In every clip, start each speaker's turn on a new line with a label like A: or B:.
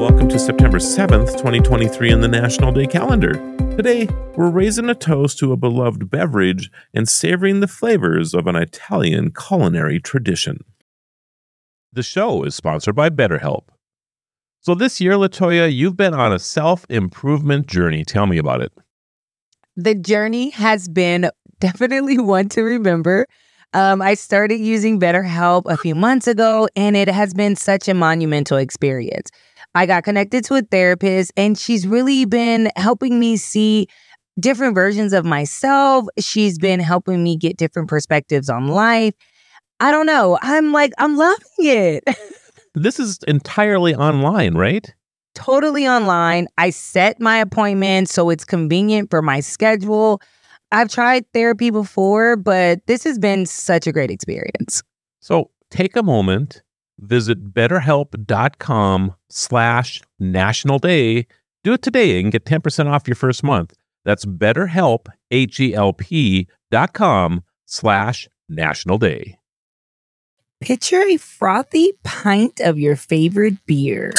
A: Welcome to September 7th, 2023 in the National Day calendar. Today, we're raising a toast to a beloved beverage and savoring the flavors of an Italian culinary tradition. The show is sponsored by BetterHelp. So this year, Latoya, you've been on a self-improvement journey. Tell me about it.
B: The journey has been definitely one to remember. Um, I started using BetterHelp a few months ago, and it has been such a monumental experience. I got connected to a therapist, and she's really been helping me see different versions of myself. She's been helping me get different perspectives on life. I don't know. I'm like, I'm loving it.
A: this is entirely online, right?
B: Totally online. I set my appointment so it's convenient for my schedule. I've tried therapy before, but this has been such a great experience.
A: So take a moment, visit betterhelp.com slash national day. Do it today and get 10% off your first month. That's betterhelp, H-E-L-P dot com slash national day.
B: Picture a frothy pint of your favorite beer,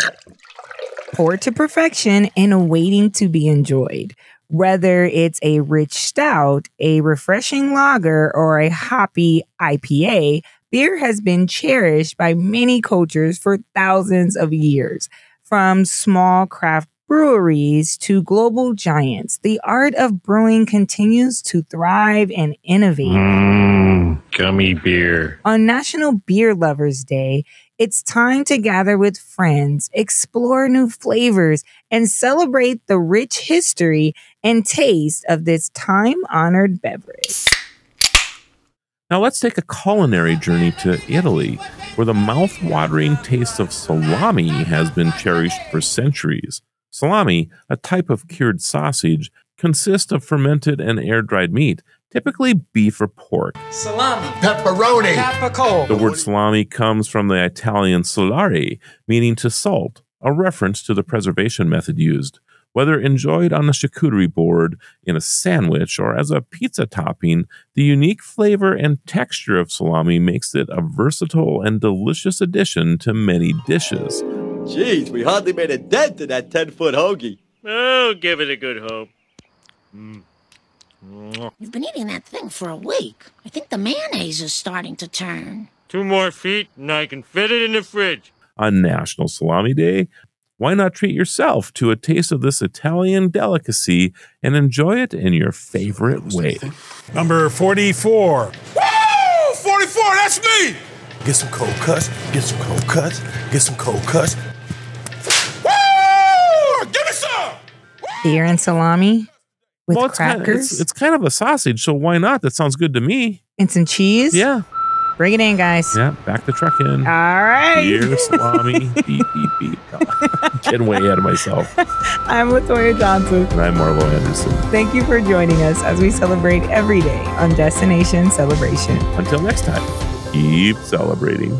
B: poured to perfection and waiting to be enjoyed whether it's a rich stout, a refreshing lager, or a hoppy IPA, beer has been cherished by many cultures for thousands of years. From small craft breweries to global giants, the art of brewing continues to thrive and innovate.
C: Mm, gummy beer.
B: On National Beer Lovers Day, it's time to gather with friends, explore new flavors, and celebrate the rich history and taste of this time honored beverage.
A: Now let's take a culinary journey to Italy, where the mouth-watering taste of salami has been cherished for centuries. Salami, a type of cured sausage, consists of fermented and air-dried meat typically beef or pork.
D: Salami.
E: Pepperoni.
D: Capicola.
A: The word salami comes from the Italian salare, meaning to salt, a reference to the preservation method used. Whether enjoyed on a charcuterie board, in a sandwich, or as a pizza topping, the unique flavor and texture of salami makes it a versatile and delicious addition to many dishes.
F: Jeez, we hardly made a dent in that 10 foot hoagie.
G: Oh, give it a good hope. Mm.
H: You've been eating that thing for a week. I think the mayonnaise is starting to turn.
G: Two more feet, and I can fit it in the fridge.
A: On National Salami Day, why not treat yourself to a taste of this Italian delicacy and enjoy it in your favorite way?
E: Number 44. Woo! 44, that's me! Get some cold cuts, get some cold cuts, get some cold cuts. Woo! Give me some!
B: Beer and salami with
A: well, it's
B: crackers
A: Kind of, it's, it's kind of a sausage, so why not? That sounds good to me.
B: and some cheese.
A: Yeah.
B: Bring it in, guys.
A: Yeah. Back the truck in.
B: All right.
A: Beer, salami, beep, beep, beep. Getting way ahead of myself.
B: I'm Latoya Johnson.
A: And I'm Marlo Anderson.
B: Thank you for joining us as we celebrate every day on Destination Celebration.
A: Until next time, keep celebrating.